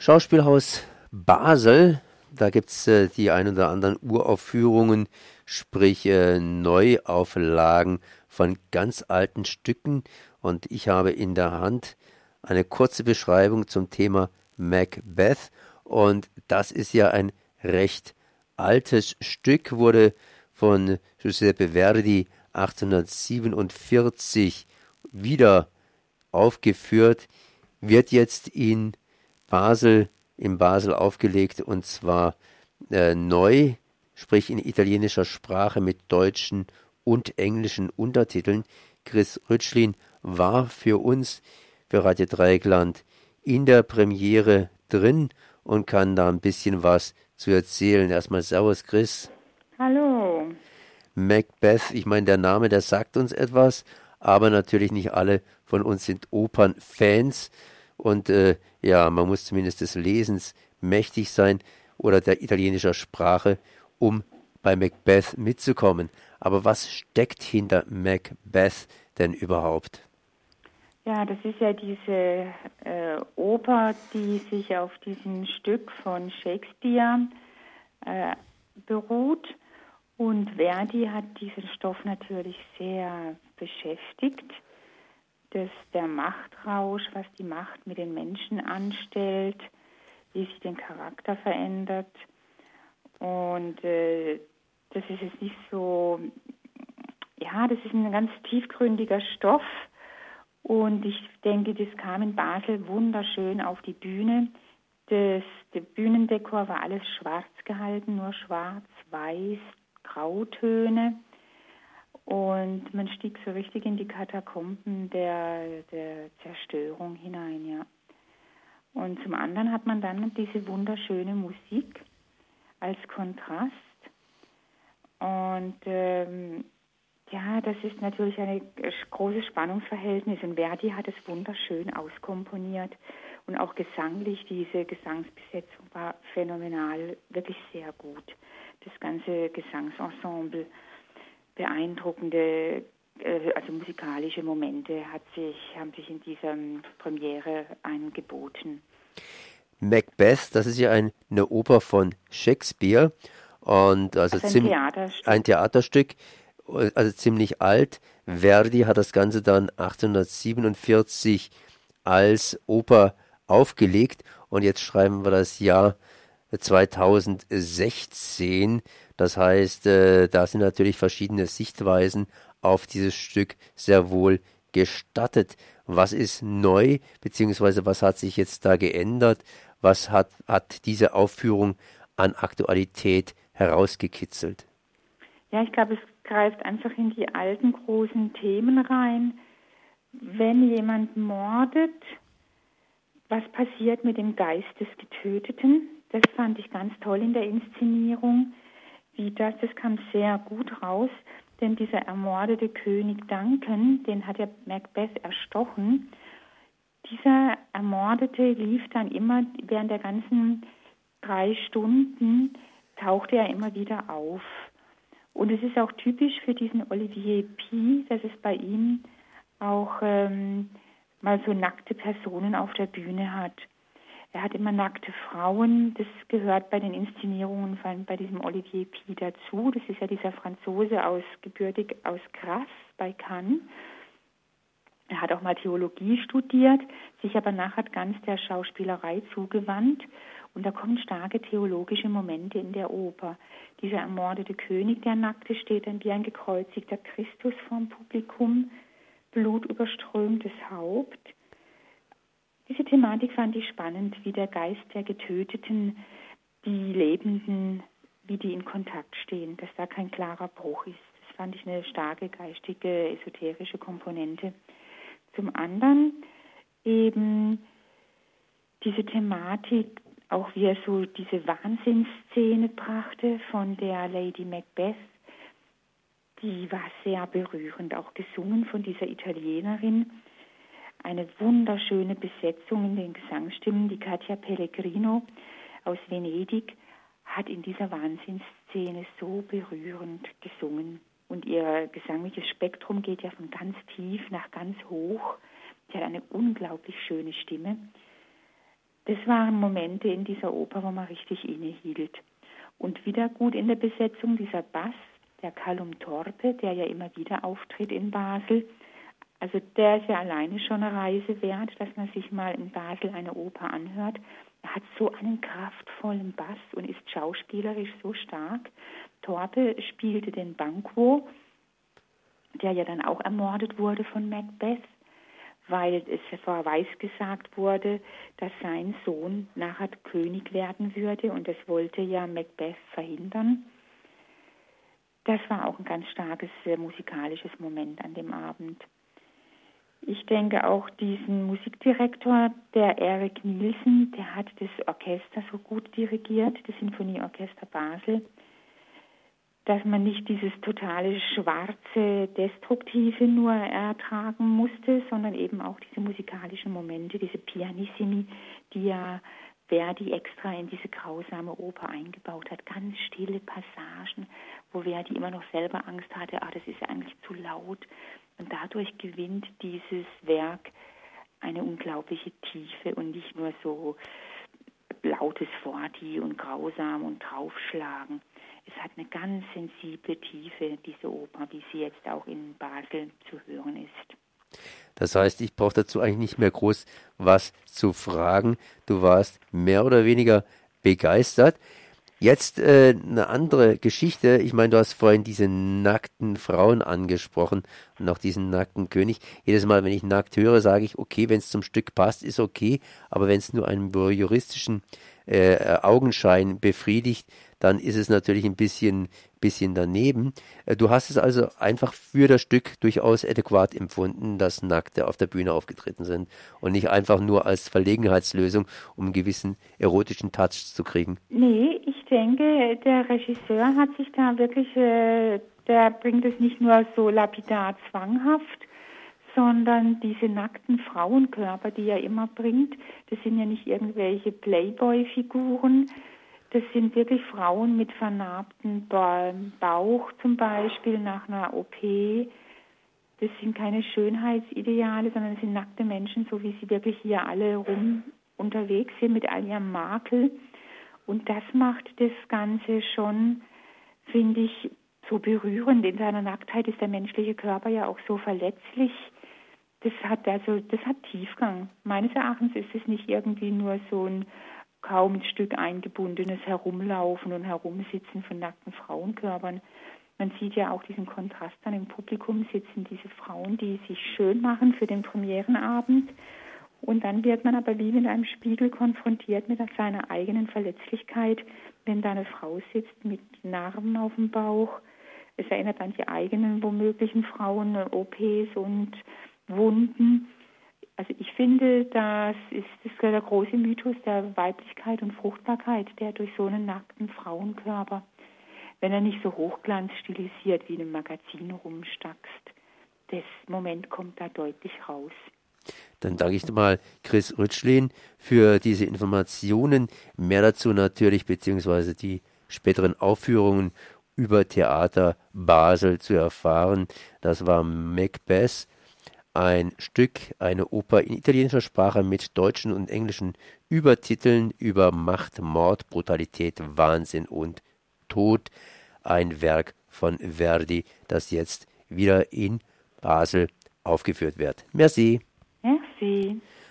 Schauspielhaus Basel, da gibt es äh, die ein oder anderen Uraufführungen, sprich äh, Neuauflagen von ganz alten Stücken. Und ich habe in der Hand eine kurze Beschreibung zum Thema Macbeth. Und das ist ja ein recht altes Stück, wurde von Giuseppe Verdi 1847 wieder aufgeführt, wird jetzt in Basel, in Basel aufgelegt und zwar äh, neu, sprich in italienischer Sprache mit deutschen und englischen Untertiteln. Chris Rütschlin war für uns, für Radio Dreieckland, in der Premiere drin und kann da ein bisschen was zu erzählen. Erstmal Servus, Chris. Hallo. Macbeth, ich meine, der Name, der sagt uns etwas, aber natürlich nicht alle von uns sind Opernfans. Und äh, ja, man muss zumindest des Lesens mächtig sein oder der italienischer Sprache, um bei Macbeth mitzukommen. Aber was steckt hinter Macbeth denn überhaupt? Ja, das ist ja diese äh, Oper, die sich auf diesem Stück von Shakespeare äh, beruht. Und Verdi hat diesen Stoff natürlich sehr beschäftigt dass der Machtrausch, was die Macht mit den Menschen anstellt, wie sich den Charakter verändert. Und äh, das ist jetzt nicht so, ja, das ist ein ganz tiefgründiger Stoff. Und ich denke, das kam in Basel wunderschön auf die Bühne. Das, der Bühnendekor war alles schwarz gehalten, nur schwarz, weiß, Grautöne. Und man stieg so richtig in die Katakomben der, der Zerstörung hinein, ja. Und zum anderen hat man dann diese wunderschöne Musik als Kontrast. Und ähm, ja, das ist natürlich ein großes Spannungsverhältnis. Und Verdi hat es wunderschön auskomponiert. Und auch gesanglich, diese Gesangsbesetzung war phänomenal, wirklich sehr gut. Das ganze Gesangsensemble beeindruckende, äh, also musikalische Momente hat sich, haben sich in dieser Premiere angeboten. Macbeth, das ist ja ein, eine Oper von Shakespeare und also, also ein, ziemlich, Theaterstück. ein Theaterstück, also ziemlich alt. Verdi hat das Ganze dann 1847 als Oper aufgelegt und jetzt schreiben wir das Jahr 2016. Das heißt, äh, da sind natürlich verschiedene Sichtweisen auf dieses Stück sehr wohl gestattet. Was ist neu, beziehungsweise was hat sich jetzt da geändert? Was hat, hat diese Aufführung an Aktualität herausgekitzelt? Ja, ich glaube, es greift einfach in die alten großen Themen rein. Wenn jemand mordet, was passiert mit dem Geist des Getöteten? Das fand ich ganz toll in der Inszenierung wie das, das kam sehr gut raus, denn dieser ermordete König Duncan, den hat ja Macbeth erstochen, dieser Ermordete lief dann immer während der ganzen drei Stunden, tauchte er immer wieder auf. Und es ist auch typisch für diesen Olivier P., dass es bei ihm auch ähm, mal so nackte Personen auf der Bühne hat. Er hat immer nackte Frauen. Das gehört bei den Inszenierungen von, bei diesem Olivier Pi dazu. Das ist ja dieser Franzose aus, gebürtig aus Grasse bei Cannes. Er hat auch mal Theologie studiert, sich aber nachher ganz der Schauspielerei zugewandt. Und da kommen starke theologische Momente in der Oper. Dieser ermordete König, der Nackte, steht dann wie ein gekreuzigter Christus vorm Publikum, blutüberströmtes Haupt. Diese Thematik fand ich spannend, wie der Geist der Getöteten, die Lebenden, wie die in Kontakt stehen, dass da kein klarer Bruch ist. Das fand ich eine starke geistige, esoterische Komponente. Zum anderen eben diese Thematik, auch wie er so diese Wahnsinnsszene brachte von der Lady Macbeth, die war sehr berührend, auch gesungen von dieser Italienerin eine wunderschöne Besetzung in den Gesangsstimmen. Die Katja Pellegrino aus Venedig hat in dieser Wahnsinnsszene so berührend gesungen. Und ihr gesangliches Spektrum geht ja von ganz tief nach ganz hoch. Sie hat eine unglaublich schöne Stimme. Das waren Momente in dieser Oper, wo man richtig innehielt. Und wieder gut in der Besetzung dieser Bass, der Callum Torpe, der ja immer wieder auftritt in Basel. Also der ist ja alleine schon eine Reise wert, dass man sich mal in Basel eine Oper anhört. Er hat so einen kraftvollen Bass und ist schauspielerisch so stark. Torpe spielte den Banquo, der ja dann auch ermordet wurde von Macbeth weil es vor Weiß gesagt wurde, dass sein Sohn nachher König werden würde und das wollte ja Macbeth verhindern. Das war auch ein ganz starkes äh, musikalisches Moment an dem Abend. Ich denke auch diesen Musikdirektor, der Eric Nielsen, der hat das Orchester so gut dirigiert, das Sinfonieorchester Basel dass man nicht dieses totale schwarze, destruktive nur ertragen musste, sondern eben auch diese musikalischen Momente, diese Pianissimi, die ja Verdi extra in diese grausame Oper eingebaut hat. Ganz stille Passagen, wo Verdi immer noch selber Angst hatte, ah, das ist eigentlich zu laut. Und dadurch gewinnt dieses Werk eine unglaubliche Tiefe und nicht nur so lautes Forti und grausam und draufschlagen es hat eine ganz sensible Tiefe, diese Oper, wie sie jetzt auch in Basel zu hören ist. Das heißt, ich brauche dazu eigentlich nicht mehr groß was zu fragen. Du warst mehr oder weniger begeistert. Jetzt äh, eine andere Geschichte. Ich meine, du hast vorhin diese nackten Frauen angesprochen und auch diesen nackten König. Jedes Mal, wenn ich nackt höre, sage ich, okay, wenn es zum Stück passt, ist okay. Aber wenn es nur einen juristischen äh, Augenschein befriedigt, dann ist es natürlich ein bisschen, bisschen daneben. Äh, du hast es also einfach für das Stück durchaus adäquat empfunden, dass Nackte auf der Bühne aufgetreten sind und nicht einfach nur als Verlegenheitslösung, um einen gewissen erotischen Touch zu kriegen. Nee, ich denke, der Regisseur hat sich da wirklich, äh, der bringt es nicht nur so lapidar zwanghaft, sondern diese nackten Frauenkörper, die er immer bringt, das sind ja nicht irgendwelche Playboy-Figuren, das sind wirklich Frauen mit vernarbtem Bauch zum Beispiel nach einer OP. Das sind keine Schönheitsideale, sondern das sind nackte Menschen, so wie sie wirklich hier alle rum unterwegs sind mit all ihrem Makel. Und das macht das Ganze schon, finde ich, so berührend. In seiner Nacktheit ist der menschliche Körper ja auch so verletzlich. Das hat also, das hat Tiefgang. Meines Erachtens ist es nicht irgendwie nur so ein kaum ein Stück eingebundenes Herumlaufen und Herumsitzen von nackten Frauenkörpern. Man sieht ja auch diesen Kontrast dann im Publikum sitzen diese Frauen, die sich schön machen für den Premierenabend. Und dann wird man aber wie mit einem Spiegel konfrontiert mit seiner eigenen Verletzlichkeit, wenn da eine Frau sitzt mit Narben auf dem Bauch. Es erinnert an die eigenen womöglichen Frauen, OPs und Wunden. Also ich finde, das ist, das ist der große Mythos der Weiblichkeit und Fruchtbarkeit, der durch so einen nackten Frauenkörper, wenn er nicht so hochglanz stilisiert wie in einem Magazin rumstackst, das Moment kommt da deutlich raus. Dann danke ich mal Chris Rütschlin für diese Informationen. Mehr dazu natürlich, beziehungsweise die späteren Aufführungen über Theater Basel zu erfahren. Das war Macbeth ein Stück, eine Oper in italienischer Sprache mit deutschen und englischen Übertiteln über Macht, Mord, Brutalität, Wahnsinn und Tod. Ein Werk von Verdi, das jetzt wieder in Basel aufgeführt wird. Merci. Merci.